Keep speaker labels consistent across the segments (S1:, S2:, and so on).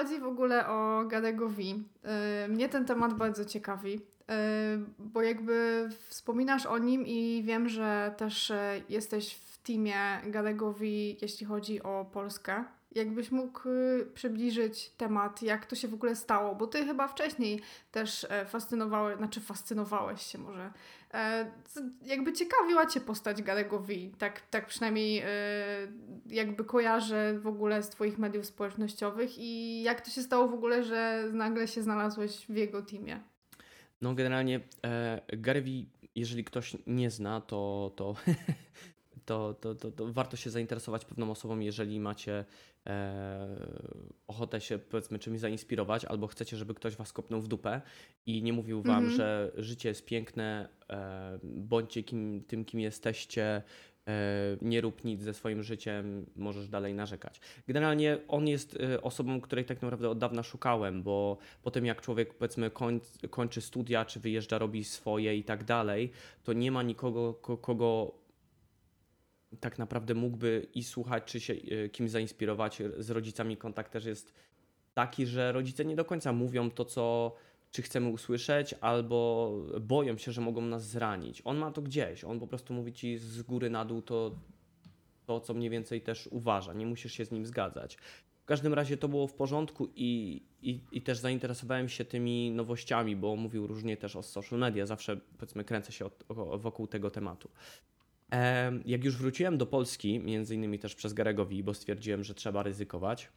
S1: chodzi w ogóle o Gadego V, yy, mnie ten temat bardzo ciekawi, yy, bo jakby wspominasz o nim i wiem, że też yy, jesteś w teamie Gadego V, jeśli chodzi o Polskę. Jakbyś mógł y, przybliżyć temat, jak to się w ogóle stało, bo ty chyba wcześniej też e, fascynowałeś, znaczy fascynowałeś się może. E, jakby ciekawiła cię postać Garego V, tak, tak przynajmniej e, jakby kojarzę w ogóle z twoich mediów społecznościowych i jak to się stało w ogóle, że nagle się znalazłeś w jego teamie?
S2: No generalnie e, Gary V, jeżeli ktoś nie zna, to, to to, to, to, to, warto się zainteresować pewną osobą, jeżeli macie ochotę się powiedzmy czymś zainspirować, albo chcecie, żeby ktoś was kopnął w dupę i nie mówił wam, mhm. że życie jest piękne, e, bądźcie kim, tym, kim jesteście, e, nie rób nic ze swoim życiem, możesz dalej narzekać. Generalnie on jest e, osobą, której tak naprawdę od dawna szukałem, bo po tym jak człowiek powiedzmy koń, kończy studia, czy wyjeżdża, robi swoje i tak dalej, to nie ma nikogo, kogo tak naprawdę mógłby i słuchać, czy się e, kimś zainspirować. Z rodzicami kontakt też jest taki, że rodzice nie do końca mówią to, co czy chcemy usłyszeć, albo boją się, że mogą nas zranić. On ma to gdzieś, on po prostu mówi ci z góry na dół to, to co mniej więcej też uważa. Nie musisz się z nim zgadzać. W każdym razie to było w porządku i, i, i też zainteresowałem się tymi nowościami, bo mówił różnie też o social media. Zawsze powiedzmy kręcę się od, wokół tego tematu. Jak już wróciłem do Polski, między innymi też przez Garegowi, bo stwierdziłem, że trzeba ryzykować,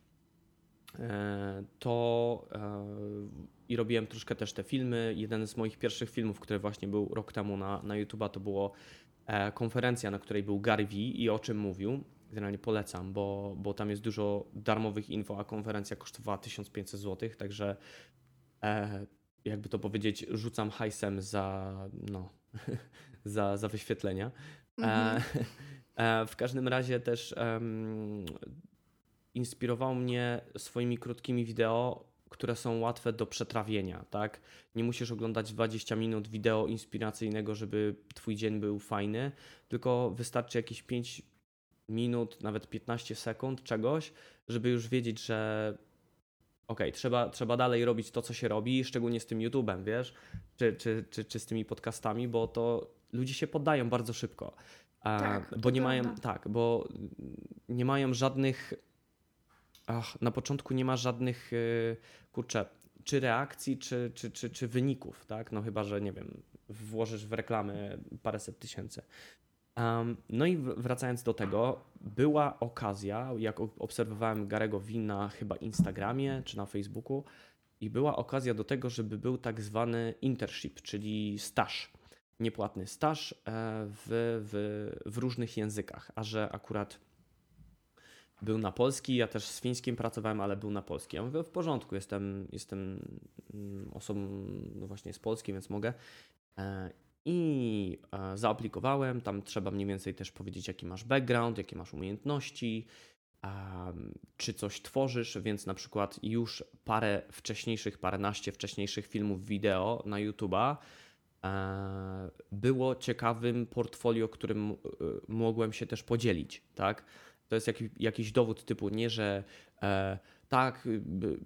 S2: e, to e, i robiłem troszkę też te filmy. Jeden z moich pierwszych filmów, który właśnie był rok temu na, na YouTube'a, to było e, konferencja, na której był Gary V i o czym mówił. Generalnie polecam, bo, bo tam jest dużo darmowych info, a konferencja kosztowała 1500 zł, także jakby to powiedzieć, rzucam hajsem za, no, za, za wyświetlenia. Mhm. E, w każdym razie też um, inspirował mnie swoimi krótkimi wideo, które są łatwe do przetrawienia, tak? Nie musisz oglądać 20 minut wideo inspiracyjnego, żeby twój dzień był fajny, tylko wystarczy jakieś 5 minut, nawet 15 sekund czegoś, żeby już wiedzieć, że ok, trzeba, trzeba dalej robić to, co się robi, szczególnie z tym YouTube'em, wiesz, czy, czy, czy, czy z tymi podcastami, bo to ludzie się poddają bardzo szybko. Tak, bo nie mają, tak, bo nie mają żadnych, ach, na początku nie ma żadnych, y, kurczę, czy reakcji, czy, czy, czy, czy wyników, tak? No chyba, że nie wiem, włożysz w reklamy paręset tysięcy. Um, no i wracając do tego, była okazja, jak obserwowałem Garego Wina chyba Instagramie czy na Facebooku, i była okazja do tego, żeby był tak zwany internship, czyli staż niepłatny staż e, w, w, w różnych językach, a że akurat był na polski, ja też z fińskim pracowałem, ale był na polski. Ja mówię, w porządku, jestem, jestem mm, osobą no właśnie z Polski, więc mogę. E, I e, zaaplikowałem, tam trzeba mniej więcej też powiedzieć, jaki masz background, jakie masz umiejętności, czy coś tworzysz, więc na przykład już parę wcześniejszych, paręnaście wcześniejszych filmów wideo na YouTube'a było ciekawym portfolio, którym e, mogłem się też podzielić, tak? To jest jakiś, jakiś dowód typu nie, że e, tak,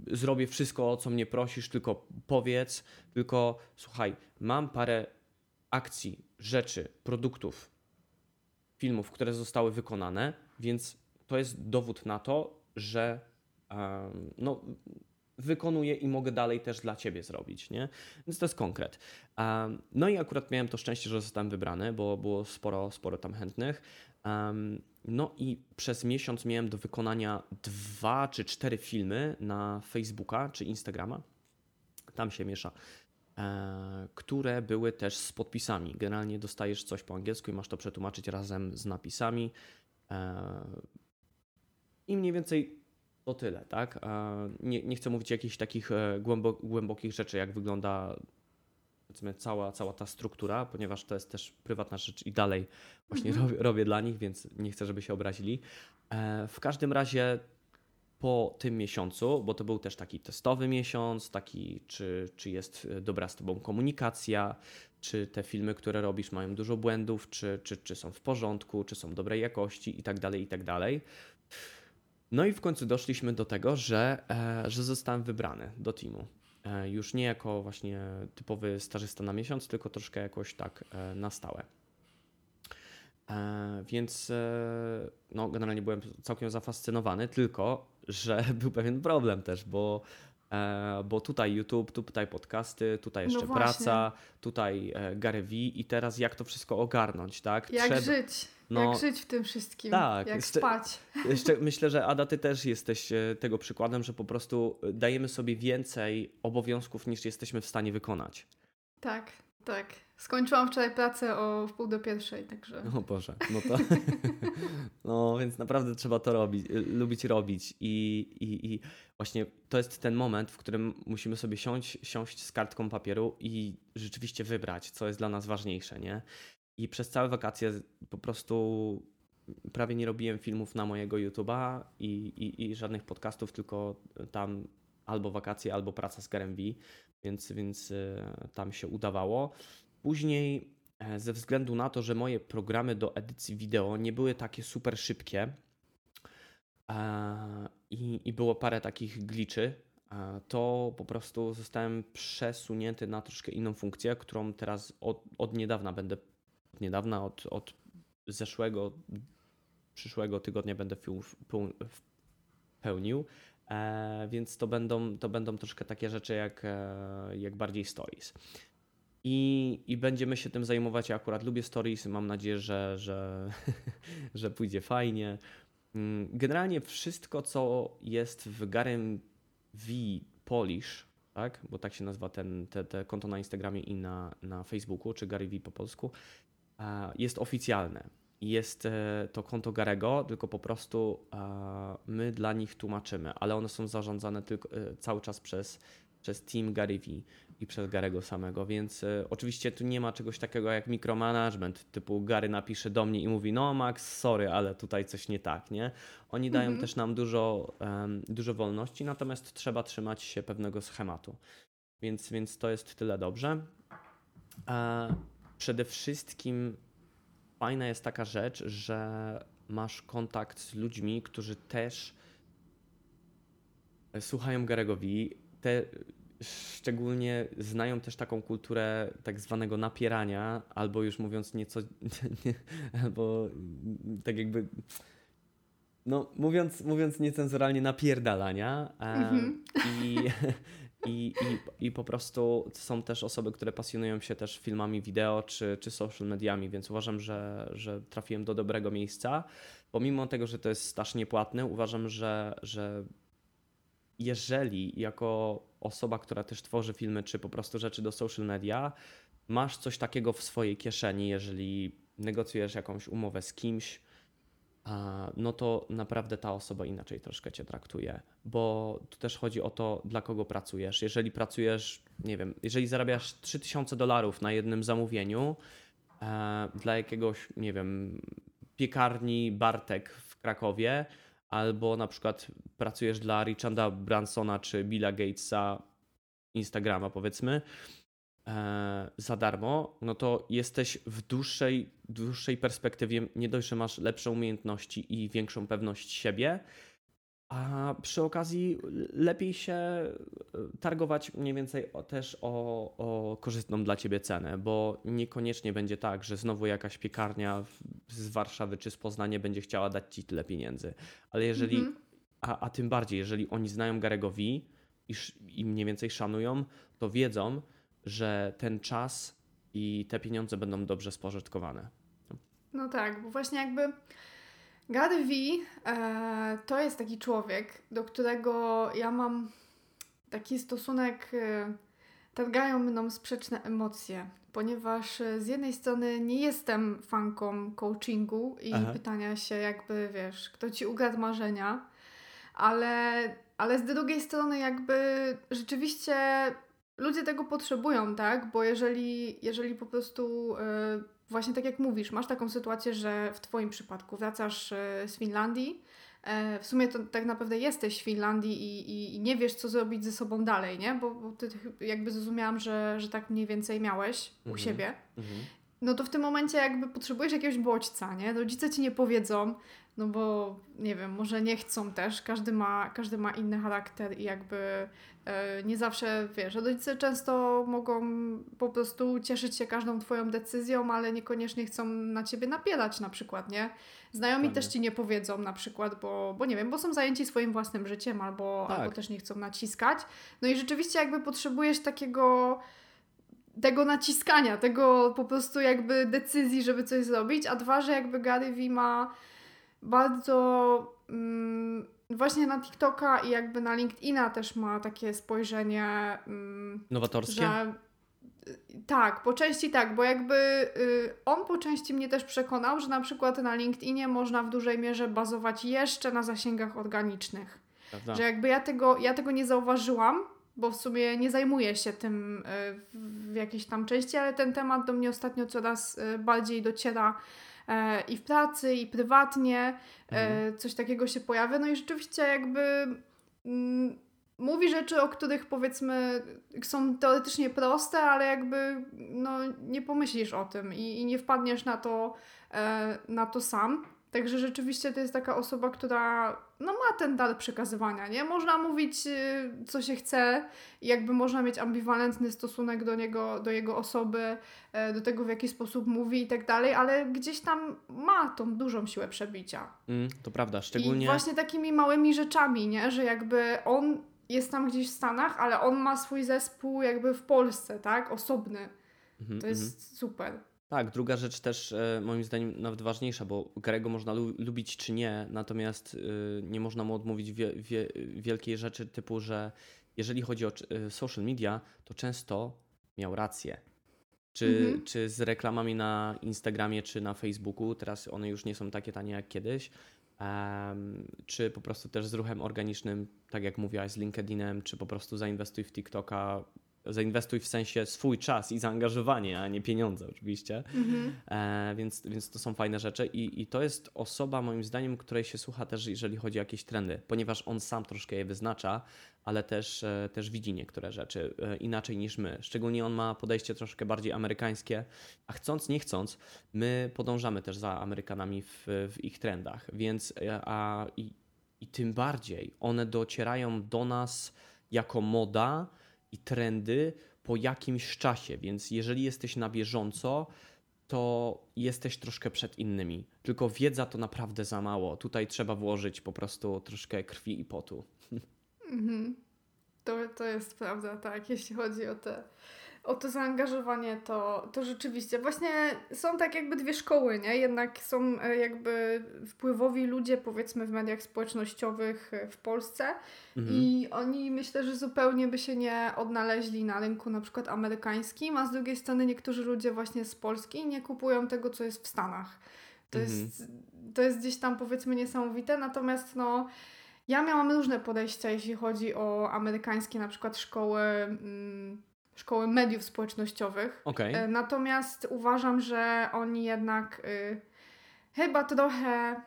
S2: zrobię wszystko, o co mnie prosisz, tylko powiedz, tylko słuchaj, mam parę akcji, rzeczy, produktów, filmów, które zostały wykonane, więc to jest dowód na to, że no, wykonuję i mogę dalej też dla ciebie zrobić, nie? Więc to jest konkret. Um, no i akurat miałem to szczęście, że zostałem wybrany, bo było sporo, sporo tam chętnych. Um, no i przez miesiąc miałem do wykonania dwa czy cztery filmy na Facebooka czy Instagrama. Tam się miesza. E, które były też z podpisami. Generalnie dostajesz coś po angielsku i masz to przetłumaczyć razem z napisami. E, I mniej więcej to tyle, tak? Nie, nie chcę mówić jakichś takich e, głębokich rzeczy, jak wygląda powiedzmy cała, cała ta struktura, ponieważ to jest też prywatna rzecz i dalej właśnie mhm. robię, robię, dla nich, więc nie chcę, żeby się obrazili. E, w każdym razie po tym miesiącu, bo to był też taki testowy miesiąc, taki czy, czy jest dobra z Tobą komunikacja, czy te filmy, które robisz mają dużo błędów, czy, czy, czy są w porządku, czy są dobrej jakości i tak dalej, i tak dalej No i w końcu doszliśmy do tego, że, e, że zostałem wybrany do teamu. E, już nie jako właśnie typowy stażysta na miesiąc, tylko troszkę jakoś tak e, na stałe. Więc no, generalnie byłem całkiem zafascynowany, tylko że był pewien problem też, bo, bo tutaj YouTube, tutaj podcasty, tutaj
S1: No
S2: jeszcze
S1: właśnie.
S2: praca, tutaj Gary V i teraz jak to wszystko ogarnąć, tak?
S1: Jak
S2: Trzeba-
S1: żyć?
S2: No,
S1: jak żyć w tym wszystkim?
S2: tak,
S1: jak spać?
S2: Jeszcze myślę, że Ada, ty też jesteś e, tego przykładem, że po prostu dajemy sobie więcej obowiązków niż jesteśmy w stanie wykonać.
S1: Tak, tak. Skończyłam wczoraj pracę o wpół do pierwszej, także...
S2: O Boże, no to. No więc naprawdę trzeba to robić, y, lubić robić. I, i, I właśnie to jest ten moment, w którym musimy sobie siąść, siąść z kartką papieru i rzeczywiście wybrać, co jest dla nas ważniejsze, nie? I przez całe wakacje po prostu prawie nie robiłem filmów na mojego YouTube'a i, i, i żadnych podcastów, tylko tam albo wakacje, albo praca z Garem więc, więc y, tam się udawało. Później e, ze względu na to, że moje programy do edycji wideo nie były takie super szybkie e, i, i było parę takich glitchy, e, to po prostu zostałem przesunięty na troszkę inną funkcję, którą teraz od, od niedawna będę, od niedawna, od, od zeszłego, przyszłego tygodnia będę pełnił. E, więc to będą, to będą troszkę takie rzeczy jak, e, jak bardziej stories. I, I będziemy się tym zajmować. Ja akurat lubię stories. Mam nadzieję, że, że, że pójdzie fajnie. Mm, Generalnie wszystko, co jest w Garem V Polish, tak? bo tak się nazywa ten, te, te konto na Instagramie i na, na Facebooku, czy Gary V po polsku, jest oficjalne. Jest e, to konto Garego, tylko po prostu e, my dla nich tłumaczymy, ale one są zarządzane tylko, e, cały czas przez, przez team Gary V i przez Garego samego, więc e, oczywiście tu nie ma czegoś takiego jak micromanagement, typu Gary napisze do mnie i mówi, no Max, sorry, ale tutaj coś nie tak, nie? Oni dają
S1: Mhm.
S2: też nam dużo, dużo wolności, natomiast trzeba trzymać się pewnego schematu, więc, więc to jest tyle dobrze. E, przede wszystkim fajna jest taka rzecz, że masz kontakt z ludźmi, którzy też słuchają Garego V, te szczególnie znają też taką kulturę tak zwanego napierania, albo już mówiąc nieco, albo tak jakby, no mówiąc, mówiąc niecenzuralnie napierdalania e,
S1: Mhm.
S2: i, i, i, i po prostu są też osoby, które pasjonują się też filmami wideo czy, czy social mediami, więc uważam, że, że trafiłem do dobrego miejsca. Pomimo tego, że to jest staż niepłatny, uważam, że, że jeżeli jako osoba, która też tworzy filmy, czy po prostu rzeczy do social media, masz coś takiego w swojej kieszeni, jeżeli negocjujesz jakąś umowę z kimś, no to naprawdę ta osoba inaczej troszkę cię traktuje, bo tu też chodzi o to, dla kogo pracujesz. Jeżeli pracujesz, nie wiem, jeżeli zarabiasz 3000 dolarów na jednym zamówieniu e, dla jakiegoś, nie wiem, piekarni Bartek w Krakowie, albo na przykład pracujesz dla Richarda Bransona czy Billa Gatesa Instagrama powiedzmy za darmo, no to jesteś w dłuższej, dłuższej perspektywie nie dość, że masz lepsze umiejętności i większą pewność siebie, a przy okazji lepiej się e, targować mniej więcej o, też o, o korzystną dla ciebie cenę, bo niekoniecznie będzie tak, że znowu jakaś piekarnia z Warszawy czy z Poznania będzie chciała dać ci tyle pieniędzy. Ale jeżeli,
S1: Mhm.
S2: a, a tym bardziej, jeżeli oni znają Garego V i, i mniej więcej szanują, to wiedzą, że ten czas i te pieniądze będą dobrze spożytkowane.
S1: No tak, bo właśnie jakby Gary V e, to jest taki człowiek, do którego ja mam taki stosunek, e, targają mną sprzeczne emocje, ponieważ e, z jednej strony nie jestem fanką coachingu i
S2: Aha.
S1: pytania się jakby, wiesz, kto ci ukradł marzenia, ale, ale z drugiej strony jakby rzeczywiście ludzie tego potrzebują, tak? Bo jeżeli, jeżeli po prostu e, właśnie tak jak mówisz, masz taką sytuację, że w Twoim przypadku wracasz e, z Finlandii, e, w sumie to tak naprawdę jesteś w Finlandii i, i, i nie wiesz, co zrobić ze sobą dalej, nie? Bo, bo ty jakby zrozumiałam, że, że tak mniej więcej miałeś u
S2: Mhm.
S1: siebie.
S2: Mhm.
S1: no to w tym momencie jakby potrzebujesz jakiegoś bodźca, nie? Rodzice ci nie powiedzą, no bo nie wiem, może nie chcą też, każdy ma, każdy ma inny charakter i jakby e, nie zawsze, wiesz, rodzice często mogą po prostu cieszyć się każdą twoją decyzją, ale niekoniecznie chcą na ciebie napierać na przykład, nie? Znajomi też ci nie powiedzą na przykład, bo, bo nie wiem, bo są zajęci swoim własnym życiem albo, tak. albo też nie chcą naciskać. No i rzeczywiście jakby potrzebujesz takiego tego naciskania, tego po prostu jakby decyzji, żeby coś zrobić, a dwa, że jakby Gary Vee ma bardzo mm, właśnie na TikToka i jakby na LinkedIna też ma takie spojrzenie
S2: mm, nowatorskie.
S1: Że, tak, po części tak, bo jakby y, on po części mnie też przekonał, że na przykład na LinkedInie można w dużej mierze bazować jeszcze na zasięgach organicznych. Prawda. Że jakby ja tego, ja tego nie zauważyłam, bo w sumie nie zajmuję się tym y, w jakiejś tam części, ale ten temat do mnie ostatnio coraz y, bardziej dociera i w pracy, i prywatnie. E, mhm. Coś takiego się pojawia. No i rzeczywiście jakby mm, mówi rzeczy, o których powiedzmy są teoretycznie proste, ale jakby no, nie pomyślisz o tym i, i nie wpadniesz na to, e, na to sam. Także rzeczywiście to jest taka osoba, która no, ma ten dar przekazywania, nie? Można mówić, y, co się chce, jakby można mieć ambiwalentny stosunek do niego, do jego osoby, e, do tego, w jaki sposób mówi i tak dalej, ale gdzieś tam ma tą dużą siłę przebicia.
S2: Mm, to prawda, szczególnie...
S1: I właśnie takimi małymi rzeczami, nie? Że jakby on jest tam gdzieś w Stanach, ale on ma swój zespół jakby w Polsce, tak? Osobny. Mm -hmm, to jest mm -hmm. super.
S2: Tak, druga rzecz też e, moim zdaniem nawet ważniejsza, bo Garego można lu lubić czy nie, natomiast y, nie można mu odmówić wie wie wielkiej rzeczy typu, że jeżeli chodzi o y, social media, to często miał rację. Czy, mhm. czy z reklamami na Instagramie, czy na Facebooku, teraz one już nie są takie tanie jak kiedyś, um, czy po prostu też z ruchem organicznym, tak jak mówiłaś, z LinkedInem, czy po prostu zainwestuj w TikToka, zainwestuj w sensie swój czas i zaangażowanie, a nie pieniądze oczywiście. Mhm. E, więc, więc to są fajne rzeczy I, i to jest osoba moim zdaniem, której się słucha też jeżeli chodzi o jakieś trendy, ponieważ on sam troszkę je wyznacza, ale też, e, też widzi niektóre rzeczy e, inaczej niż my. Szczególnie on ma podejście troszkę bardziej amerykańskie, a chcąc, nie chcąc, my podążamy też za Amerykanami w, w ich trendach, więc e, a, i, i tym bardziej one docierają do nas jako moda, i trendy po jakimś czasie, więc jeżeli jesteś na bieżąco, to jesteś troszkę przed innymi. Tylko wiedza to naprawdę za mało. Tutaj trzeba włożyć po prostu troszkę krwi i potu.
S1: Mhm. To, to jest prawda, tak, jeśli chodzi o te o to zaangażowanie, to, to rzeczywiście właśnie są tak jakby dwie szkoły, nie? Jednak są e, jakby wpływowi ludzie, powiedzmy, w mediach społecznościowych e, w Polsce mhm. i oni myślę, że zupełnie by się nie odnaleźli na rynku na przykład amerykańskim, a z drugiej strony niektórzy ludzie właśnie z Polski nie kupują tego, co jest w Stanach. To, mhm. jest, to jest gdzieś tam powiedzmy niesamowite, natomiast no ja miałam różne podejścia, jeśli chodzi o amerykańskie na przykład szkoły. Szkoły mediów społecznościowych.
S2: Okay. E,
S1: natomiast uważam, że oni jednak y, chyba trochę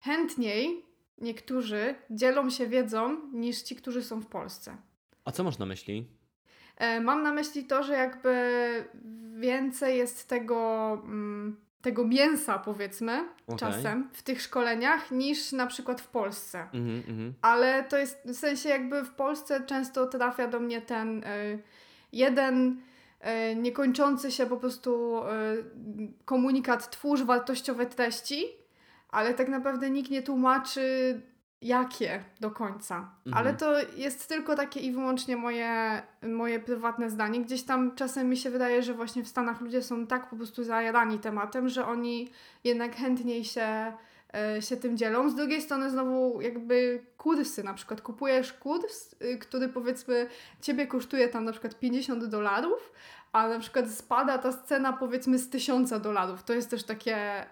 S1: chętniej niektórzy dzielą się wiedzą niż ci, którzy są w Polsce.
S2: A co masz na myśli?
S1: E, mam na myśli to, że jakby więcej jest tego, mm, tego mięsa, powiedzmy, okay. czasem w tych szkoleniach niż na przykład w Polsce. Mm -hmm. Ale to jest w sensie, jakby w Polsce często trafia do mnie ten. Y, jeden e, niekończący się po prostu e, komunikat twórz wartościowe treści, ale tak naprawdę nikt nie tłumaczy jakie do końca. Mhm. Ale to jest tylko takie i wyłącznie moje, moje prywatne zdanie. Gdzieś tam czasem mi się wydaje, że właśnie w Stanach ludzie są tak po prostu zajarani tematem, że oni jednak chętniej się się tym dzielą. Z drugiej strony znowu jakby kursy, na przykład kupujesz kurs, y, który powiedzmy ciebie kosztuje tam na przykład 50 dolarów, a na przykład spada ta scena powiedzmy z 1000 dolarów. To jest też takie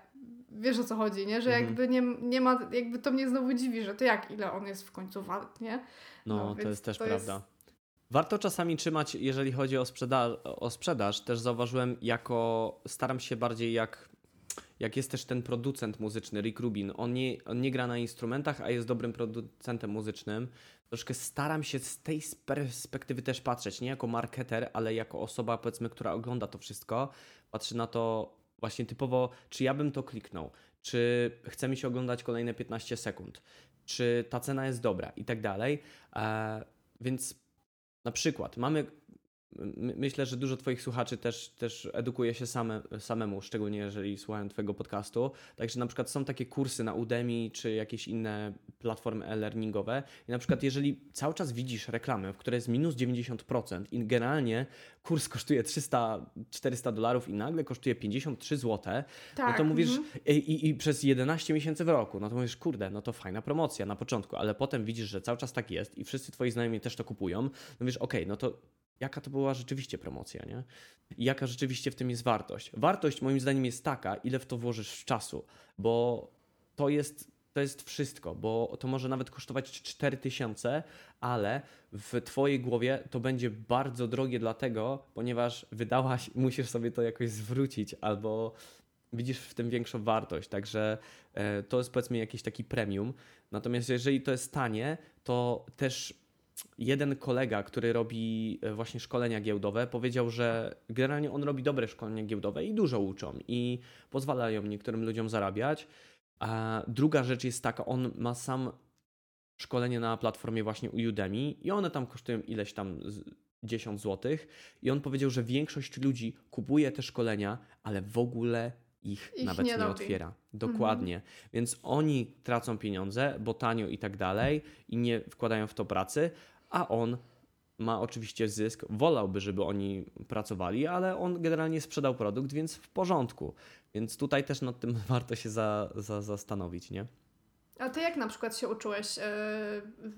S1: wiesz o co chodzi, nie? Że mhm. jakby nie, nie ma, jakby to mnie znowu dziwi, że to jak, ile on jest w końcu wart, nie?
S2: No, no to jest też to prawda. Jest... Warto czasami trzymać, jeżeli chodzi o, sprzeda o sprzedaż, też zauważyłem jako, staram się bardziej jak jak jest też ten producent muzyczny, Rick Rubin, on nie, on nie gra na instrumentach, a jest dobrym producentem muzycznym, troszkę staram się z tej perspektywy też patrzeć, nie jako marketer, ale jako osoba, powiedzmy, która ogląda to wszystko, patrzy na to właśnie typowo, czy ja bym to kliknął, czy chce mi się oglądać kolejne 15 sekund, czy ta cena jest dobra i tak dalej. E, więc na przykład mamy myślę, że dużo Twoich słuchaczy też, też edukuje się same, samemu, szczególnie jeżeli słuchają Twojego podcastu. Także na przykład są takie kursy na Udemy czy jakieś inne platformy e-learningowe. I na przykład, jeżeli cały czas widzisz reklamę, w której jest minus 90% i generalnie kurs kosztuje 300-400 dolarów i nagle kosztuje 53 zł, tak, no to tak, mówisz, mm -hmm. i, i przez 11 miesięcy w roku, no to mówisz, kurde, no to fajna promocja na początku, ale potem widzisz, że cały czas tak jest i wszyscy Twoi znajomi też to kupują, no mówisz, okej, okay, no to jaka to była rzeczywiście promocja, nie? Jaka rzeczywiście w tym jest wartość. Wartość moim zdaniem jest taka, ile w to włożysz czasu, bo to jest, to jest wszystko, bo to może nawet kosztować 4000, ale w Twojej głowie to będzie bardzo drogie dlatego, ponieważ wydałaś, musisz sobie to jakoś zwrócić albo widzisz w tym większą wartość, także e, to jest powiedzmy jakiś taki premium. Natomiast jeżeli to jest tanie, to też jeden kolega, który robi e, właśnie szkolenia giełdowe, powiedział, że generalnie on robi dobre szkolenia giełdowe i dużo uczą i pozwalają niektórym ludziom zarabiać. A druga rzecz jest taka, on ma sam szkolenie na platformie właśnie Udemy i one tam kosztują ileś tam 10 zł i on powiedział, że większość ludzi kupuje te szkolenia, ale w ogóle ich, ich nawet nie, nie otwiera. Dokładnie. Mhm. Więc oni tracą pieniądze, bo tanio i tak dalej, i nie wkładają w to pracy, a on ma oczywiście zysk. Wolałby, żeby oni pracowali, ale on generalnie sprzedał produkt, więc w porządku. Więc tutaj też nad tym warto się za, za, zastanowić, nie?
S1: A ty jak na przykład się uczyłeś yy,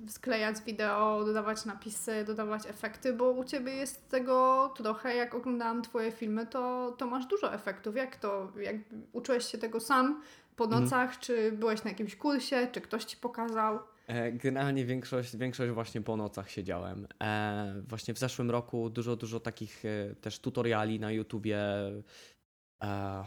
S1: sklejać wideo, dodawać napisy, dodawać efekty, bo u ciebie jest tego trochę, jak oglądałam twoje filmy, to, to masz dużo efektów. Jak to, jak uczyłeś się tego sam po mhm. nocach, mm. czy byłeś na jakimś kursie, czy ktoś ci pokazał?
S2: E, generalnie większość, większość właśnie po nocach siedziałem. E, właśnie w zeszłym roku dużo, dużo takich e, też tutoriali na YouTubie, e,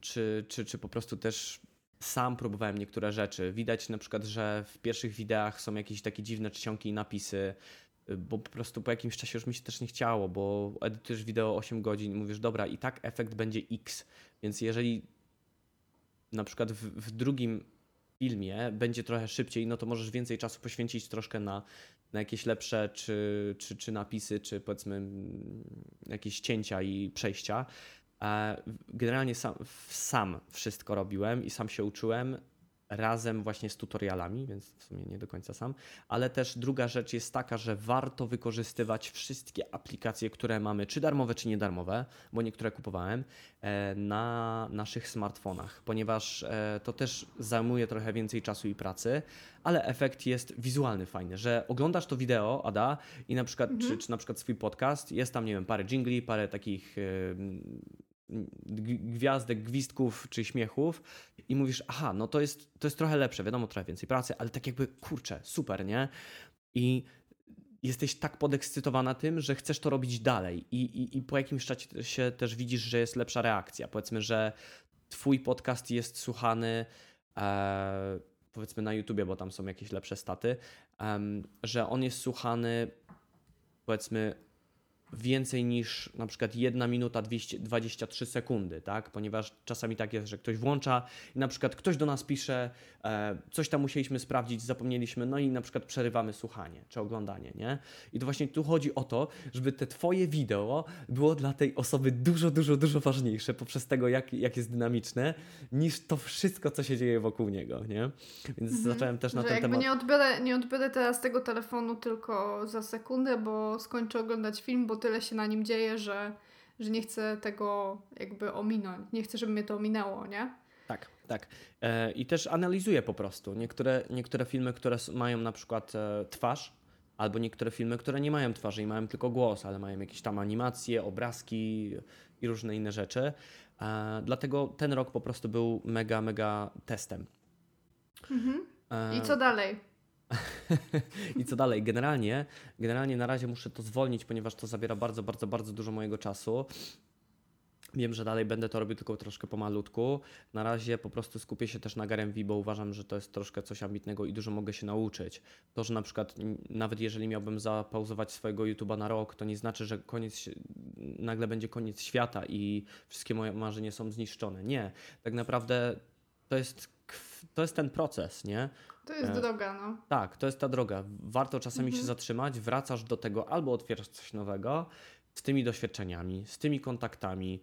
S2: czy, czy, czy po prostu też sam próbowałem niektóre rzeczy. Widać na przykład, że w pierwszych wideach są jakieś takie dziwne czcionki i napisy, bo po prostu po jakimś czasie już mi się też nie chciało, bo edytujesz wideo 8 godzin mówisz, dobra, i tak efekt będzie X. Więc jeżeli na przykład w, w drugim filmie będzie trochę szybciej, no to możesz więcej czasu poświęcić troszkę na, na jakieś lepsze czy, czy, czy napisy, czy powiedzmy jakieś cięcia i przejścia. Generalnie sam, sam wszystko robiłem i sam się uczyłem razem właśnie z tutorialami, więc w sumie nie do końca sam, ale też druga rzecz jest taka, że warto wykorzystywać wszystkie aplikacje, które mamy, czy darmowe, czy niedarmowe, bo niektóre kupowałem, e, na naszych smartfonach, ponieważ e, to też zajmuje trochę więcej czasu i pracy, ale efekt jest wizualny, fajny, że oglądasz to wideo, Ada, i na przykład, mhm. czy, czy na przykład swój podcast, jest tam, nie wiem, parę jingli, parę takich gwiazdek, gwizdków czy śmiechów i mówisz, aha, no to jest, to jest trochę lepsze, wiadomo, trochę więcej pracy, ale tak jakby, kurczę, super, nie? I jesteś tak podekscytowana tym, że chcesz to robić dalej i, i, i po jakimś czasie też widzisz, że jest lepsza reakcja. Powiedzmy, że twój podcast jest słuchany e, powiedzmy na YouTubie, bo tam są jakieś lepsze staty, e, że on jest słuchany powiedzmy więcej niż na przykład 1 minuta 223 sekundy, tak? Ponieważ czasami tak jest, że ktoś włącza i na przykład ktoś do nas pisze, e, coś tam musieliśmy sprawdzić, zapomnieliśmy, no i na przykład przerywamy słuchanie czy oglądanie, nie? I to właśnie tu chodzi o to, żeby te twoje wideo było dla tej osoby dużo, dużo, dużo ważniejsze poprzez tego, jak, jak jest dynamiczne, niż to wszystko, co się dzieje wokół niego, nie? Więc mhm. zacząłem też na że ten
S1: jakby
S2: temat...
S1: Nie odbiorę, nie odbiorę teraz tego telefonu tylko za sekundę, bo skończę oglądać film, bo tyle się na nim dzieje, że, że nie chcę tego jakby ominąć. Nie chcę, żeby mnie to ominęło, nie?
S2: Tak, tak. E, I też analizuję po prostu. Niektóre, niektóre filmy, które mają na przykład e, twarz, albo niektóre filmy, które nie mają twarzy i mają tylko głos, ale mają jakieś tam animacje, obrazki i różne inne rzeczy. E, dlatego ten rok po prostu był mega, mega testem.
S1: Mhm. I co dalej?
S2: I co dalej? Generalnie, generalnie na razie muszę to zwolnić, ponieważ to zabiera bardzo, bardzo, bardzo dużo mojego czasu. Wiem, że dalej będę to robił tylko troszkę pomalutku. Na razie po prostu skupię się też na GarenV, bo uważam, że to jest troszkę coś ambitnego i dużo mogę się nauczyć. To, że na przykład nawet jeżeli miałbym zapauzować swojego YouTube'a na rok, to nie znaczy, że koniec, nagle będzie koniec świata i wszystkie moje marzenia są zniszczone. Nie. Tak naprawdę to jest, to jest ten proces, nie?
S1: To jest e, droga, no.
S2: Tak, to jest ta droga. Warto czasami mhm. się zatrzymać, wracasz do tego albo otwierasz coś nowego, z tymi doświadczeniami, z tymi kontaktami,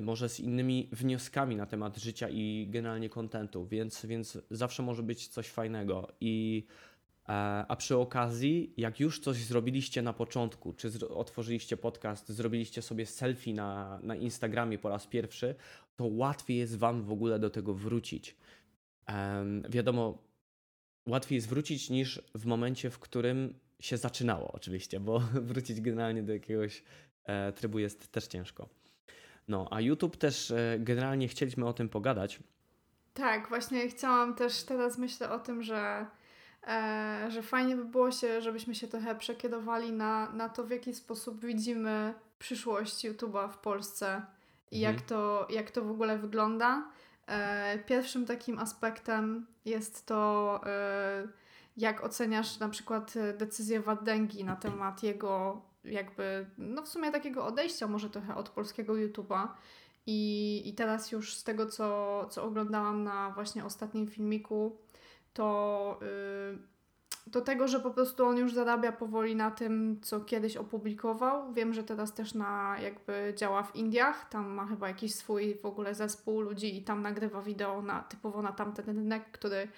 S2: może z innymi wnioskami na temat życia i generalnie kontentu, więc, więc zawsze może być coś fajnego. I, e, a przy okazji, jak już coś zrobiliście na początku, czy otworzyliście podcast, zrobiliście sobie selfie na, na Instagramie po raz pierwszy, to łatwiej jest Wam w ogóle do tego wrócić. wiadomo, łatwiej jest wrócić niż w momencie, w którym się zaczynało, oczywiście, bo wrócić generalnie do jakiegoś e, trybu jest też ciężko. No, a YouTube też e, generalnie chcieliśmy o tym pogadać.
S1: Tak, właśnie chciałam też teraz myślę o tym, że, e, że fajnie by było się, żebyśmy się trochę przekierowali na, na to, w jaki sposób widzimy przyszłość YouTube'a w Polsce i mhm. jak, to, jak to w ogóle wygląda. E, pierwszym takim aspektem jest to, e, jak oceniasz na przykład decyzję Wardęgi na temat jego jakby, no w sumie takiego odejścia może trochę od polskiego YouTube'a. I, I teraz już z tego, co, co oglądałam na właśnie ostatnim filmiku, to yy, do tego, że po prostu on już zarabia powoli na tym, co kiedyś opublikował. Wiem, że teraz też na jakby działa w Indiach, tam ma chyba jakiś swój w ogóle zespół ludzi i tam nagrywa wideo na, typowo na tamten rynek, który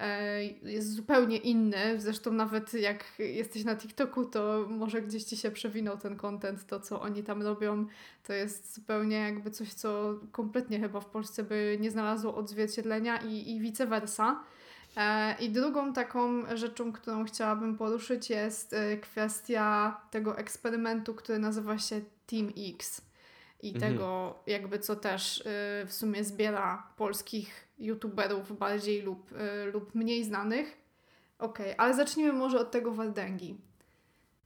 S1: E, jest zupełnie inny. Zresztą nawet jak jesteś na TikToku, to może gdzieś ci się przewinął ten content, to co oni tam robią, to jest zupełnie jakby coś, co kompletnie chyba w Polsce by nie znalazło odzwierciedlenia i, i vice versa. E, I drugą taką rzeczą, którą chciałabym poruszyć, jest e, kwestia tego eksperymentu, który nazywa się Team X. I mhm. tego, jakby co też w sumie zbiera polskich youtuberów bardziej lub, lub mniej znanych. Okej, okay, ale zacznijmy może od tego Wardęgi.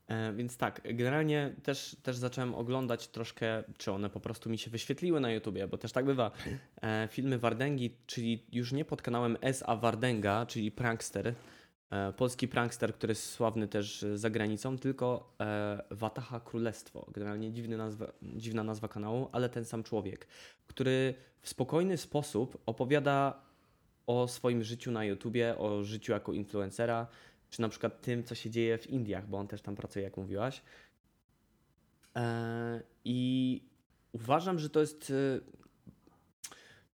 S2: E, więc tak, generalnie też, też zacząłem oglądać troszkę, czy one po prostu mi się wyświetliły na YouTubie, bo też tak bywa. E, filmy Wardęgi, czyli już nie pod kanałem S.A. Wardęga, czyli prankster, e, polski prankster, który jest sławny też za granicą, tylko Wataha Królestwo. Generalnie dziwny nazwa, dziwna nazwa kanału, ale ten sam człowiek, który w spokojny sposób opowiada o swoim życiu na YouTubie, o życiu jako influencera, czy na przykład tym, co się dzieje w Indiach, bo on też tam pracuje, jak mówiłaś. E, I uważam, że to jest. E,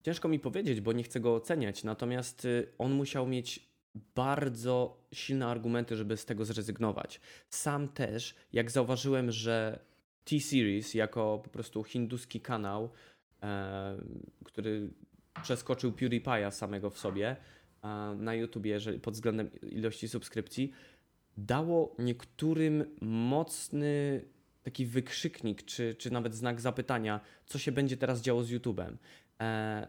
S2: ciężko mi powiedzieć, bo nie chcę go oceniać, natomiast e, on musiał mieć bardzo silne argumenty, żeby z tego zrezygnować. Sam też, jak zauważyłem, że T-Series jako po prostu hinduski kanał który przeskoczył PewDiePie'a samego w sobie na YouTubie jeżeli, pod względem ilości subskrypcji, dało niektórym mocny taki wykrzyknik, czy, czy nawet znak zapytania, co się będzie teraz działo z YouTubem. E,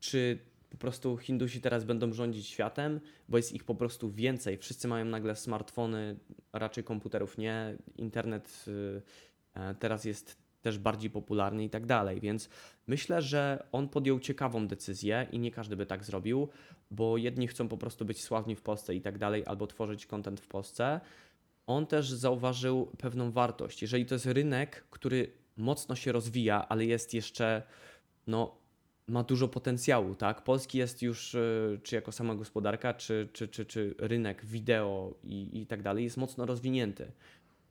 S2: czy po prostu Hindusi teraz będą rządzić światem, bo jest ich po prostu więcej. Wszyscy mają nagle smartfony, raczej komputerów nie. Internet y, teraz jest też bardziej popularny i tak dalej. Więc myślę, że on podjął ciekawą decyzję i nie każdy by tak zrobił, bo jedni chcą po prostu być sławni w Polsce i tak dalej, albo tworzyć content w Polsce. On też zauważył pewną wartość. Jeżeli to jest rynek, który mocno się rozwija, ale jest jeszcze, no, ma dużo potencjału, tak? Polski jest już, e, czy jako sama gospodarka, czy, czy, czy, czy rynek wideo i, i tak dalej, jest mocno rozwinięty.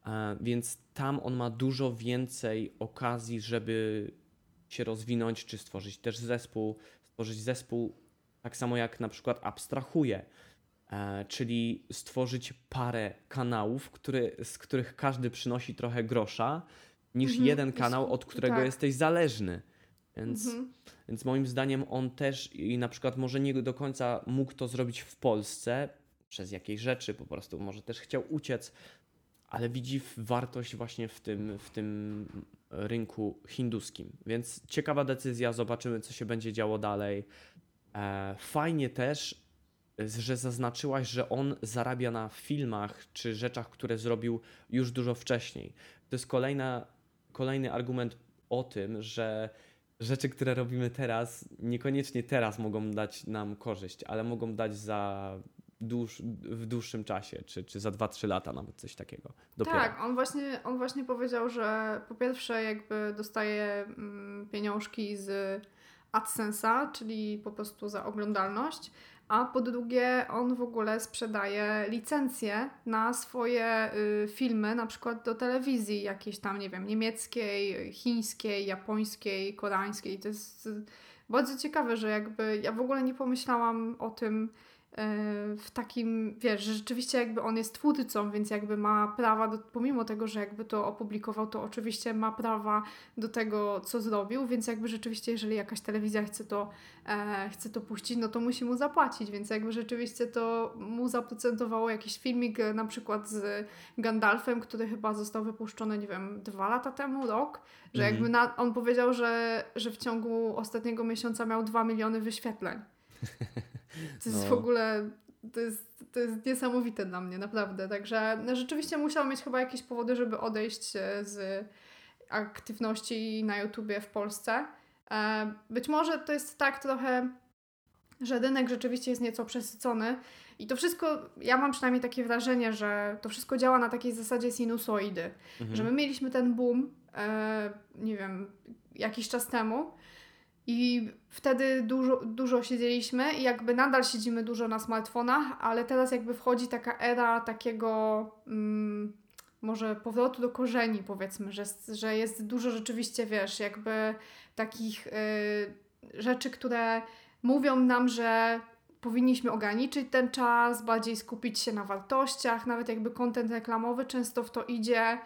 S2: E, więc tam on ma dużo więcej okazji, żeby się rozwinąć, czy stworzyć też zespół, stworzyć zespół tak samo jak na przykład abstrahuje, e, czyli stworzyć parę kanałów, który, z których każdy przynosi trochę grosza, niż mhm, jeden kanał, od którego tak. jesteś zależny. Więc, mhm. więc moim zdaniem on też i na przykład może nie do końca mógł to zrobić w Polsce przez jakieś rzeczy, po prostu może też chciał uciec ale widzi wartość właśnie w tym, w tym rynku hinduskim. Więc ciekawa decyzja, zobaczymy, co się będzie działo dalej. E, fajnie też, że zaznaczyłaś, że on zarabia na filmach czy rzeczach, które zrobił już dużo wcześniej. To jest kolejna, kolejny argument o tym, że rzeczy, które robimy teraz, niekoniecznie teraz mogą dać nam korzyść, ale mogą dać za dłuż, w dłuższym czasie, czy, czy za 2-3 lata nawet coś takiego.
S1: Dopiero. Tak, on właśnie, on właśnie powiedział, że po pierwsze jakby dostaje mm, pieniążki z AdSense'a, czyli po prostu za oglądalność, a po drugie on w ogóle sprzedaje licencje na swoje y, filmy, na przykład do telewizji jakiejś tam, nie wiem, niemieckiej, chińskiej, japońskiej, koreańskiej. To jest y, bardzo ciekawe, że jakby ja w ogóle nie pomyślałam o tym, w takim, wiesz, że rzeczywiście jakby on jest twórcą, więc jakby ma prawa, do, pomimo tego, że jakby to opublikował, to oczywiście ma prawa do tego, co zrobił, więc jakby rzeczywiście, jeżeli jakaś telewizja chce to, e, chce to puścić, no to musi mu zapłacić, więc jakby rzeczywiście to mu zaprocentowało jakiś filmik e, na przykład z Gandalfem, który chyba został wypuszczony, nie wiem, dwa lata temu, rok, że mhm. jakby na, on powiedział, że, że w ciągu ostatniego miesiąca miał dwa miliony wyświetleń. To jest no. w ogóle, to jest, to jest niesamowite dla mnie, naprawdę. Także no, rzeczywiście musiał mieć chyba jakieś powody, żeby odejść e, z aktywności na YouTubie w Polsce. E, być może to jest tak trochę, że rynek rzeczywiście jest nieco przesycony i to wszystko, ja mam przynajmniej takie wrażenie, że to wszystko działa na takiej zasadzie sinusoidy, mhm. że my mieliśmy ten boom, e, nie wiem, jakiś czas temu, i wtedy dużo, dużo siedzieliśmy i jakby nadal siedzimy dużo na smartfonach, ale teraz jakby wchodzi taka era takiego mm, może powrotu do korzeni powiedzmy, że, że jest dużo rzeczywiście, wiesz, jakby takich y, rzeczy, które mówią nam, że powinniśmy ograniczyć ten czas, bardziej skupić się na wartościach, nawet jakby kontent reklamowy często w to idzie,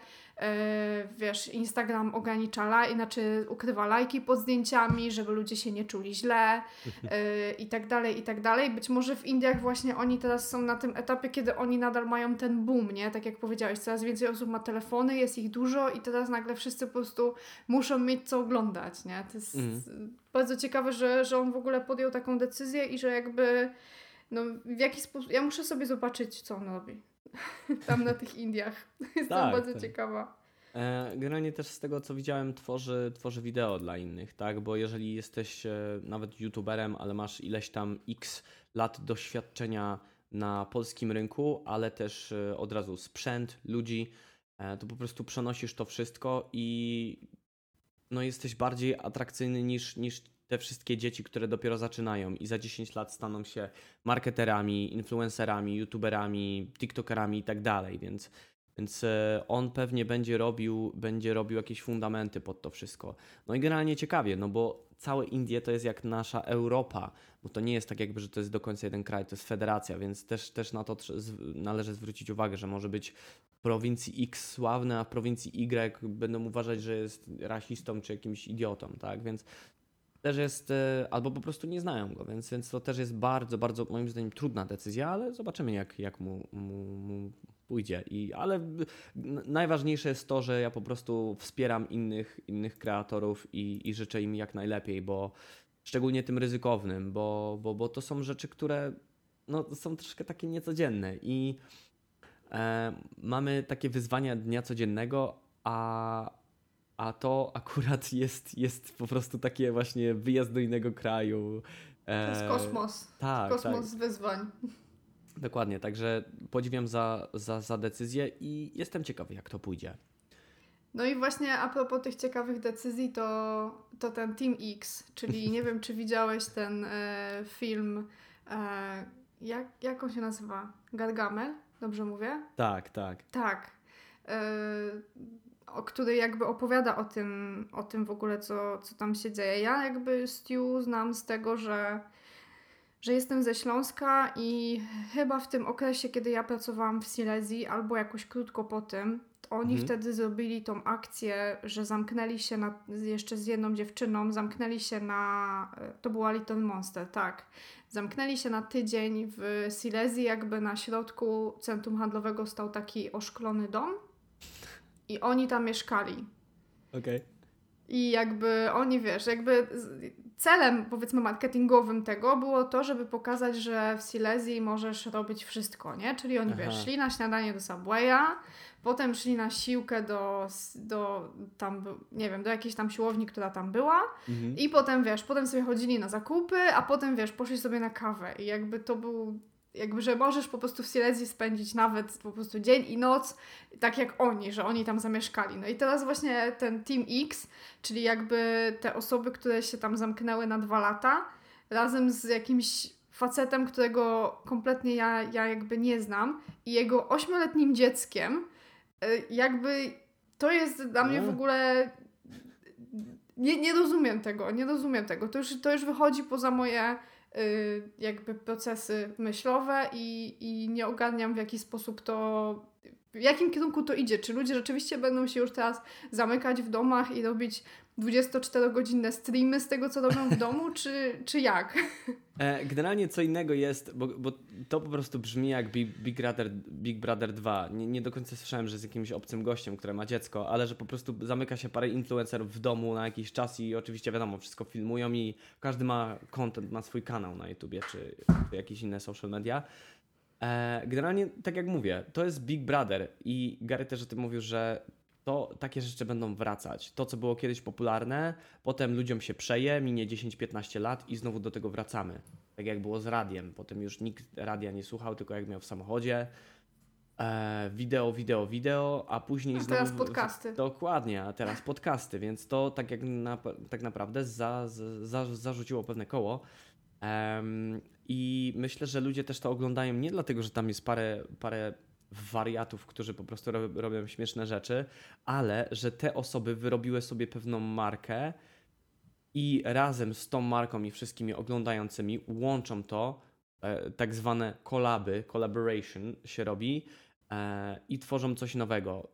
S1: wiesz, Instagram ogranicza, laj, znaczy ukrywa lajki pod zdjęciami, żeby ludzie się nie czuli źle e, i tak dalej, i tak dalej. Być może w Indiach właśnie oni teraz są na tym etapie, kiedy oni nadal mają ten boom, nie? Tak jak powiedziałeś, coraz więcej osób ma telefony, jest ich dużo i teraz nagle wszyscy po prostu muszą mieć co oglądać, nie? To jest mhm. bardzo ciekawe, że, że on w ogóle podjął taką decyzję i że jakby no w jaki sposób, ja muszę sobie zobaczyć, co on robi. tam na tych Indiach. Jestem tak, bardzo tak. ciekawa.
S2: E, generalnie też z tego, co widziałem, tworzy, tworzy wideo dla innych, tak? Bo jeżeli jesteś e, nawet youtuberem, ale masz ileś tam x lat doświadczenia na polskim rynku, ale też e, od razu sprzęt, ludzi, to po prostu przenosisz to wszystko i no jesteś bardziej atrakcyjny niż, niż te wszystkie dzieci, które dopiero zaczynają i za 10 lat staną się marketerami, influencerami, youtuberami, tiktokerami i tak dalej, więc, więc e, on pewnie będzie robił, będzie robił jakieś fundamenty pod to wszystko. No i generalnie ciekawie, no bo całe Indie to jest jak nasza Europa, bo to nie jest tak jakby, że to jest do końca jeden kraj, to jest federacja, więc też, też na to należy zwrócić uwagę, że może być w prowincji X sławny, a w prowincji Y będą uważać, że jest rasistą czy jakimś idiotą, tak? Więc też jest, e, albo po prostu nie znają go, więc, więc to też jest bardzo, bardzo moim zdaniem trudna decyzja, ale zobaczymy jak, jak mu, mu, mu pójdzie. I, ale najważniejsze jest to, że ja po prostu wspieram innych, innych kreatorów i, i życzę im jak najlepiej, bo szczególnie tym ryzykownym, bo, bo, bo to są rzeczy, które no, są troszkę takie niecodzienne i e, mamy takie wyzwania dnia codziennego, a, a to akurat jest, jest po prostu takie właśnie wyjazd do innego kraju.
S1: To jest e, kosmos. Tak, kosmos tak. wyzwań.
S2: Dokładnie, także podziwiam za, za, za decyzję i jestem ciekawy, jak to pójdzie.
S1: No i właśnie a propos tych ciekawych decyzji, to, to ten Team X, czyli nie wiem, czy widziałeś ten e, film, e, jak, jak on się nazywa? Gargamel? Dobrze mówię?
S2: Tak, tak.
S1: Tak. E, o, który jakby opowiada o tym, o tym w ogóle, co, co tam się dzieje. Ja jakby Stu znam z tego, że, że jestem ze Śląska i chyba w tym okresie, kiedy ja pracowałam w Silesii, albo jakoś krótko po tym, oni mhm. wtedy zrobili tą akcję, że zamknęli się na, jeszcze z jedną dziewczyną, zamknęli się na, to była Little Monster, tak. Zamknęli się na tydzień w Silesii, jakby na środku centrum handlowego stał taki oszklony dom i oni tam mieszkali.
S2: Okej. Okay.
S1: I jakby oni, wiesz, jakby celem, powiedzmy, marketingowym tego było to, żeby pokazać, że w Silesii możesz robić wszystko, nie? Czyli oni,
S2: Aha.
S1: wiesz, szli na śniadanie do Subwaya, potem szli na siłkę do, do tam, nie wiem, do jakiejś tam siłowni, która tam była
S2: Mhm.
S1: i potem, wiesz, potem sobie chodzili na zakupy, a potem, wiesz, poszli sobie na kawę i jakby to był, jakby, że możesz po prostu w Silesii spędzić nawet po prostu dzień i noc, tak jak oni, że oni tam zamieszkali. No i teraz właśnie ten Team X, czyli jakby te osoby, które się tam zamknęły na dwa lata, razem z jakimś facetem, którego kompletnie ja, ja jakby nie znam i jego ośmioletnim dzieckiem, y, jakby to jest dla mnie w
S2: No.
S1: ogóle nie, nie rozumiem tego, nie rozumiem tego. To już, to już wychodzi poza moje jakby procesy myślowe i, i nie ogarniam w jaki sposób to, w jakim kierunku to idzie. Czy ludzie rzeczywiście będą się już teraz zamykać w domach i robić 24-godzinne streamy z tego, co robią w domu, czy, czy jak?
S2: E, Generalnie co innego jest, bo, bo to po prostu brzmi jak Big, Big, Brother, Big Brother 2. Nie, nie do końca słyszałem, że z jakimś obcym gościem, które ma dziecko, ale że po prostu zamyka się parę influencerów w domu na jakiś czas i oczywiście wiadomo, wszystko filmują i każdy ma content, ma swój kanał na YouTubie czy, jakieś inne social media. E, Generalnie, tak jak mówię, to jest Big Brother i Gary też o tym mówił, że to takie rzeczy będą wracać. To, co było kiedyś popularne, potem ludziom się przeje, minie 10-15 lat i znowu do tego wracamy. Tak jak było z radiem. Potem już nikt radia nie słuchał, tylko jak miał w samochodzie. E, wideo, wideo, wideo, a później
S1: A
S2: znowu...
S1: teraz podcasty.
S2: Dokładnie, a teraz podcasty, więc to tak jak na, tak naprawdę za, za, zarzuciło pewne koło. Em, I myślę, że ludzie też to oglądają nie dlatego, że tam jest parę, parę wariatów, którzy po prostu rob, robią śmieszne rzeczy, ale że te osoby wyrobiły sobie pewną markę i razem z tą marką i wszystkimi oglądającymi łączą to, e, tak zwane kolaby, collaboration się robi e, i tworzą coś nowego.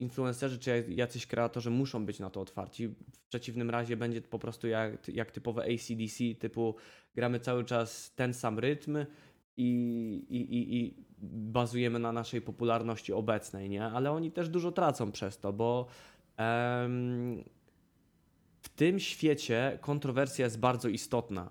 S2: Influencerzy czy jacyś kreatorzy muszą być na to otwarci. W przeciwnym razie będzie po prostu jak, jak typowe ACDC, typu gramy cały czas ten sam rytm i, i, i, i bazujemy na naszej popularności obecnej, nie? Ale oni też dużo tracą przez to, bo em, w tym świecie kontrowersja jest bardzo istotna.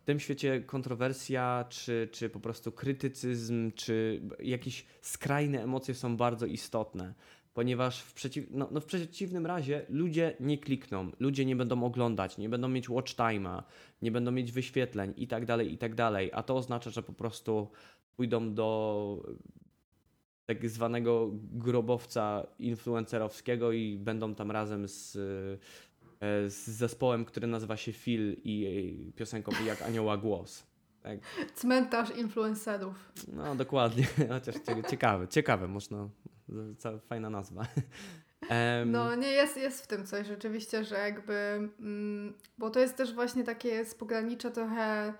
S2: W tym świecie kontrowersja, czy, czy po prostu krytycyzm, czy jakieś skrajne emocje są bardzo istotne, ponieważ w, przeciw, no, no w przeciwnym razie ludzie nie klikną, ludzie nie będą oglądać, nie będą mieć watch time'a, nie będą mieć wyświetleń i tak dalej, i tak dalej. A to oznacza, że po prostu pójdą do tak zwanego grobowca influencerowskiego i będą tam razem z, e, z zespołem, który nazywa się Phil i piosenką jak Anioła Głos. Tak.
S1: Cmentarz influencerów.
S2: No dokładnie, chociaż cie- ciekawe, ciekawe, można, fajna nazwa.
S1: No nie, jest, jest w tym coś rzeczywiście, że jakby, mm, bo to jest też właśnie takie z pogranicza trochę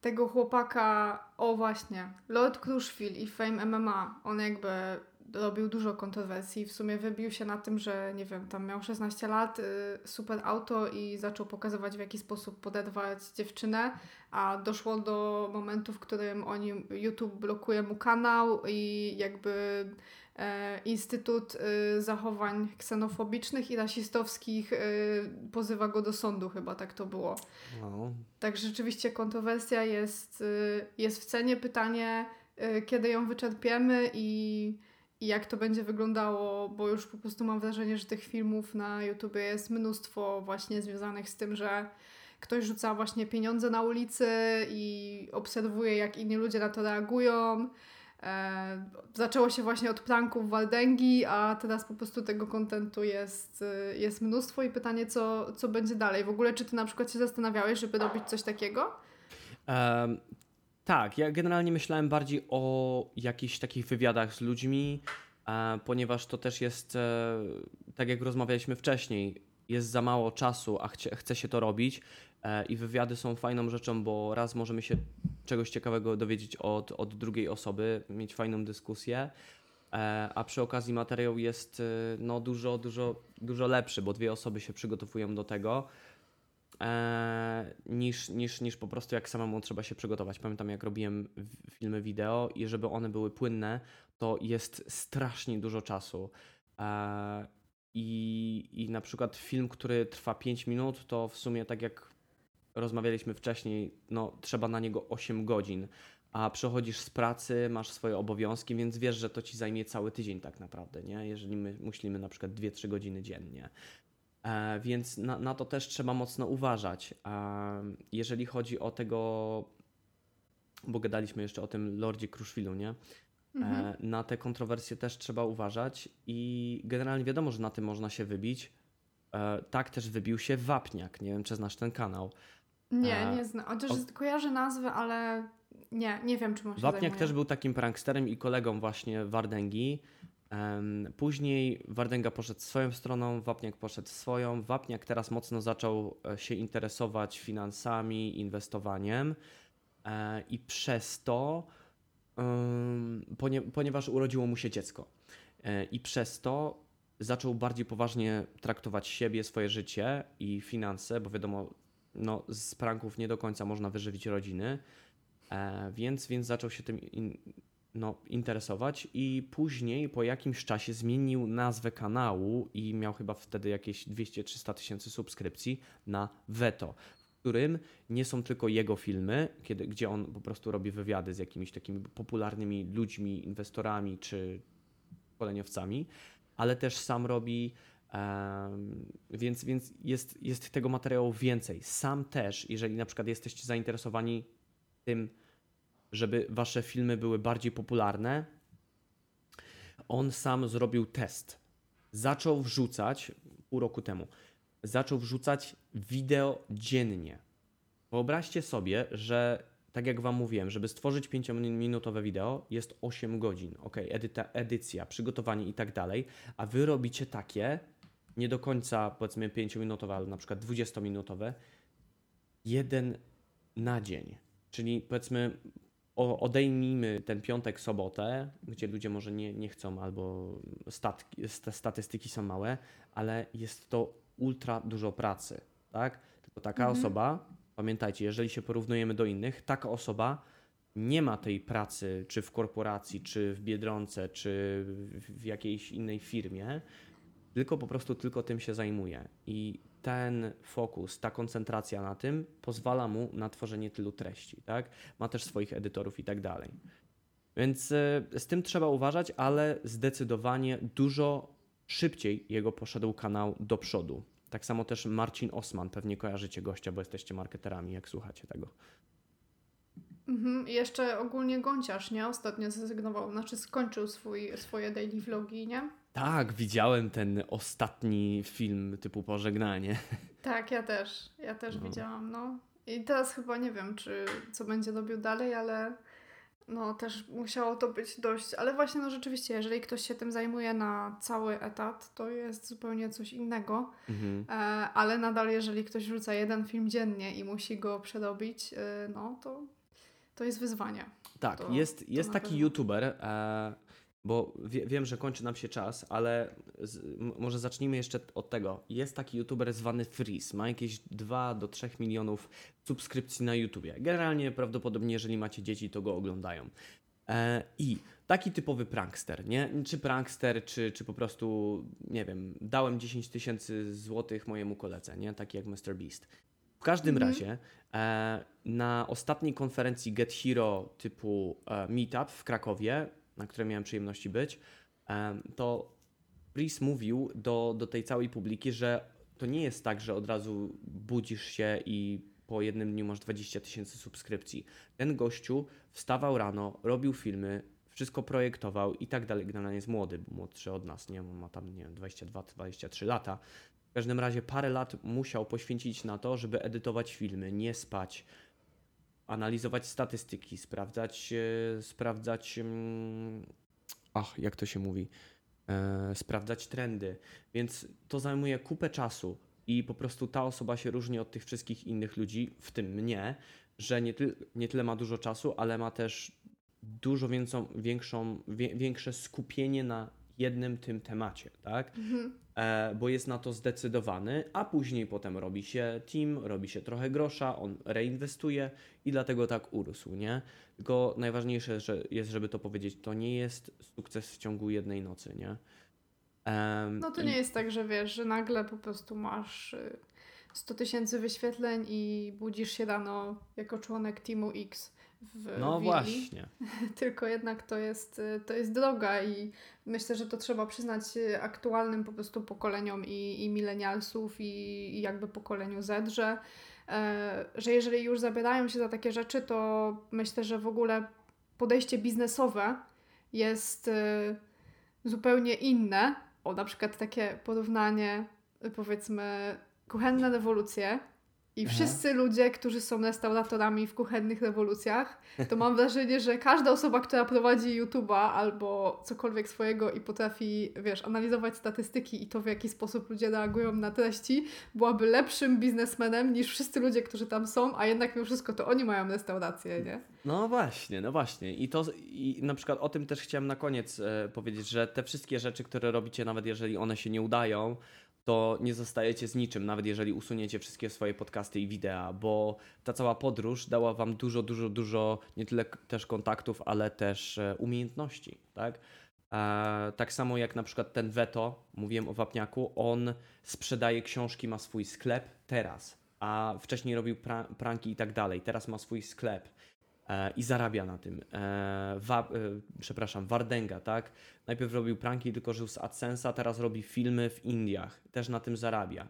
S1: tego chłopaka, o właśnie, Lord Crushfield i Fame MMA, on jakby robił dużo kontrowersji, w sumie wybił się na tym, że nie wiem, tam miał 16 lat, y, super auto i zaczął pokazywać w jaki sposób poderwać dziewczynę, a doszło do momentu, w którym oni, YouTube blokuje mu kanał i jakby Instytut y, Zachowań Ksenofobicznych i Rasistowskich y, pozywa go do sądu, chyba tak to było.
S2: no,
S1: Tak rzeczywiście kontrowersja jest, jest w cenie. Pytanie, kiedy ją wyczerpiemy i, i jak to będzie wyglądało, bo już po prostu mam wrażenie, że tych filmów na YouTube jest mnóstwo właśnie związanych z tym, że ktoś rzuca właśnie pieniądze na ulicy i obserwuje, jak inni ludzie na to reagują. E, zaczęło się właśnie od pranków Waldęgi, a teraz po prostu tego kontentu jest, y, jest mnóstwo i pytanie, co, co będzie dalej. W ogóle, czy ty na przykład się zastanawiałeś, żeby robić coś takiego?
S2: Em, tak, ja generalnie myślałem bardziej o jakichś takich wywiadach z ludźmi, e, ponieważ to też jest, e, tak jak rozmawialiśmy wcześniej, jest za mało czasu, a chcie, chce się to robić i wywiady są fajną rzeczą, bo raz możemy się czegoś ciekawego dowiedzieć od, od drugiej osoby, mieć fajną dyskusję, e, a przy okazji materiał jest e, no, dużo, dużo, dużo lepszy, bo dwie osoby się przygotowują do tego e, niż, niż, niż po prostu jak samemu trzeba się przygotować. Pamiętam jak robiłem filmy wideo i żeby one były płynne, to jest strasznie dużo czasu. E, i, I na przykład film, który trwa 5 minut, to w sumie tak jak rozmawialiśmy wcześniej, no trzeba na niego 8 godzin, a przychodzisz z pracy, masz swoje obowiązki, więc wiesz, że to ci zajmie cały tydzień tak naprawdę, nie? Jeżeli my myślimy na przykład 2-3 godziny dziennie. E, więc na, na, to też trzeba mocno uważać. E, jeżeli chodzi o tego, bo gadaliśmy jeszcze o tym Lordzie Kruszwilu, nie? Mhm. E, na te kontrowersje też trzeba uważać i generalnie wiadomo, że na tym można się wybić. E, tak też wybił się Wapniak. Nie wiem, czy znasz ten kanał.
S1: Nie, e, nie znam. Chociaż kojarzę nazwę, ale nie, nie wiem, czy może.
S2: Wapniak zajmuje. też był takim pranksterem i kolegą właśnie Wardęgi. Później Wardęga poszedł swoją stroną, Wapniak poszedł swoją. Wapniak teraz mocno zaczął się interesować finansami, inwestowaniem i przez to ponieważ urodziło mu się dziecko. E, I przez to zaczął bardziej poważnie traktować siebie, swoje życie i finanse, bo wiadomo, no, z pranków nie do końca można wyżywić rodziny, e, więc, więc zaczął się tym in, no, interesować i później po jakimś czasie zmienił nazwę kanału i miał chyba wtedy jakieś 200-300 tysięcy subskrypcji na Veto którym nie są tylko jego filmy, kiedy, gdzie on po prostu robi wywiady z jakimiś takimi popularnymi ludźmi, inwestorami czy szkoleniowcami, ale też sam robi. Więc więc jest, jest tego materiału więcej. Sam też, jeżeli na przykład jesteście zainteresowani tym, żeby wasze filmy były bardziej popularne, on sam zrobił test. Zaczął wrzucać pół roku temu zaczął wrzucać wideo dziennie. Wyobraźcie sobie, że tak jak Wam mówiłem, żeby stworzyć 5-minutowe wideo jest 8 godzin. Ok, edyta, edycja, przygotowanie i tak dalej, a Wy robicie takie, nie do końca powiedzmy 5-minutowe, ale na przykład 20-minutowe, jeden na dzień. Czyli powiedzmy odejmijmy ten piątek, sobotę, gdzie ludzie może nie, nie chcą albo statki, statystyki są małe, ale jest to ultra dużo pracy, tak? Tylko taka mhm. osoba, pamiętajcie, jeżeli się porównujemy do innych, taka osoba nie ma tej pracy, czy w korporacji, czy w Biedronce, czy w jakiejś innej firmie, tylko po prostu tylko tym się zajmuje. I ten fokus, ta koncentracja na tym pozwala mu na tworzenie tylu treści, tak? Ma też swoich edytorów i tak dalej. Więc e, z tym trzeba uważać, ale zdecydowanie dużo szybciej jego poszedł kanał do przodu. Tak samo też Marcin Osman, pewnie kojarzycie gościa, bo jesteście marketerami, jak słuchacie tego.
S1: Mhm. Jeszcze ogólnie Gąciarz, nie? Ostatnio zrezygnował, znaczy skończył swój, swoje daily vlogi, nie?
S2: Tak, widziałem ten ostatni film typu pożegnanie.
S1: Tak, ja też. Ja też no. widziałam, no. I teraz chyba nie wiem, czy co będzie robił dalej, ale no też musiało to być dość, ale właśnie no rzeczywiście, jeżeli ktoś się tym zajmuje na cały etat, to jest zupełnie coś innego, mhm. e, ale nadal jeżeli ktoś wrzuca jeden film dziennie i musi go przedobić, e, no to, to jest wyzwanie.
S2: Tak, to, jest, jest taki pewno. youtuber, e, bo wie, wiem, że kończy nam się czas, ale z, może zacznijmy jeszcze od tego. Jest taki youtuber zwany Freeze, ma jakieś 2 do 3 milionów subskrypcji na YouTubie. Generalnie prawdopodobnie, jeżeli macie dzieci, to go oglądają. E, I taki typowy prankster, nie? Czy prankster, czy, czy po prostu, nie wiem, dałem 10 tysięcy złotych mojemu koledze, nie? Taki jak Mr. Beast. W każdym mhm. razie e, na ostatniej konferencji Get Hero typu e, Meetup w Krakowie na której miałem przyjemności być, to Chris mówił do, do tej całej publiki, że to nie jest tak, że od razu budzisz się i po jednym dniu masz 20 tysięcy subskrypcji. Ten gościu wstawał rano, robił filmy, wszystko projektował i tak dalej. Generalnie jest młody, młodszy od nas, nie? Ma tam, nie wiem, 22-23 lata. W każdym razie parę lat musiał poświęcić na to, żeby edytować filmy, nie spać, analizować statystyki, sprawdzać, e, sprawdzać, mm, ach, jak to się mówi, e, sprawdzać trendy. Więc to zajmuje kupę czasu i po prostu ta osoba się różni od tych wszystkich innych ludzi, w tym mnie, że nie, ty, nie tyle ma dużo czasu, ale ma też dużo większą, większą, wie, większe skupienie na jednym tym temacie, tak? Mhm. E, bo jest na to zdecydowany, a później potem robi się team, robi się trochę grosza, on reinwestuje i dlatego tak urósł, nie? Tylko najważniejsze że jest, żeby to powiedzieć, to nie jest sukces w ciągu jednej nocy, nie?
S1: no to nie jest tak, że wiesz, że nagle po prostu masz 100 tysięcy wyświetleń i budzisz się rano jako członek Teamu X w
S2: No
S1: willi.
S2: właśnie.
S1: Tylko jednak to jest, y, to jest droga i myślę, że to trzeba przyznać y, aktualnym po prostu pokoleniom i, i milenialsów i, i jakby pokoleniu Z, że, e, że jeżeli już zabierają się za takie rzeczy, to myślę, że w ogóle podejście biznesowe jest y, zupełnie inne. O, na przykład takie porównanie, powiedzmy, kuchenne rewolucje i
S2: Aha.
S1: wszyscy ludzie, którzy są restauratorami w kuchennych rewolucjach, to mam wrażenie, że każda osoba, która prowadzi YouTube'a albo cokolwiek swojego i potrafi, wiesz, analizować statystyki i to, w jaki sposób ludzie reagują na treści, byłaby lepszym biznesmenem niż wszyscy ludzie, którzy tam są, a jednak mimo wszystko to oni mają restaurację, nie?
S2: No właśnie, no właśnie. I to i na przykład o tym też chciałem na koniec e, powiedzieć, że te wszystkie rzeczy, które robicie, nawet jeżeli one się nie udają, to nie zostajecie z niczym, nawet jeżeli usuniecie wszystkie swoje podcasty i wideo, bo ta cała podróż dała wam dużo, dużo, dużo nie tyle też kontaktów, ale też e, umiejętności, tak? E, tak samo jak na przykład ten Veto, mówiłem o Wapniaku, on sprzedaje książki, ma swój sklep teraz, a wcześniej robił pra pranki i tak dalej, teraz ma swój sklep i zarabia na tym. E, wa, e, przepraszam, Wardenga, tak? Najpierw robił pranki, tylko żył z AdSense'a, teraz robi filmy w Indiach, też na tym zarabia.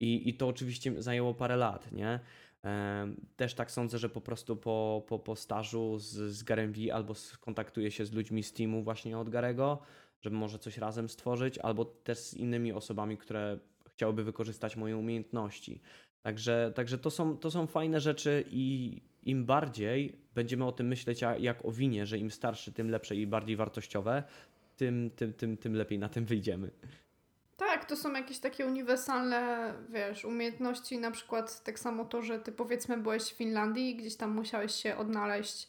S2: I, i to oczywiście zajęło parę lat, nie? E, też tak sądzę, że po prostu po, po, po stażu z, z Garem V albo skontaktuje się z ludźmi z teamu właśnie od Garego, żeby może coś razem stworzyć, albo też z innymi osobami, które chciałyby wykorzystać moje umiejętności. Także, także to, są, to są fajne rzeczy i im bardziej będziemy o tym myśleć jak o winie, że im starszy, tym lepsze i bardziej wartościowe, tym, tym, tym, tym lepiej na tym wyjdziemy.
S1: Tak, to są jakieś takie uniwersalne, wiesz, umiejętności, na przykład tak samo to, że ty powiedzmy byłeś w Finlandii i gdzieś tam musiałeś się odnaleźć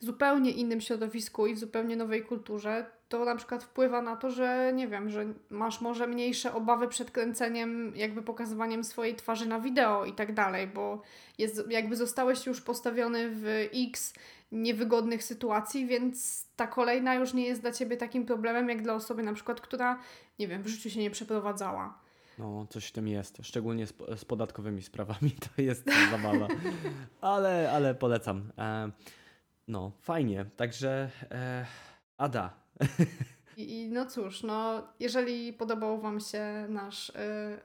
S1: w zupełnie innym środowisku i w zupełnie nowej kulturze, to na przykład wpływa na to, że nie wiem, że masz może mniejsze obawy przed kręceniem, jakby pokazywaniem swojej twarzy na wideo i tak dalej, bo jest, jakby zostałeś już postawiony w X niewygodnych sytuacji, więc ta kolejna już nie jest dla ciebie takim problemem, jak dla osoby na przykład, która, nie wiem, w życiu się nie przeprowadzała.
S2: No, coś w tym jest, szczególnie z, z podatkowymi sprawami, to jest zabawa. Ale, ale polecam. E, no, fajnie. Także e, Ada.
S1: I, I no cóż, no jeżeli podobał Wam się nasz y,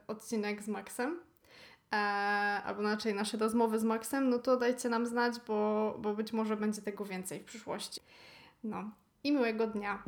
S1: odcinek z Maxem, e, albo inaczej nasze rozmowy z Maxem, no to dajcie nam znać, bo, bo być może będzie tego więcej w przyszłości. No i miłego dnia.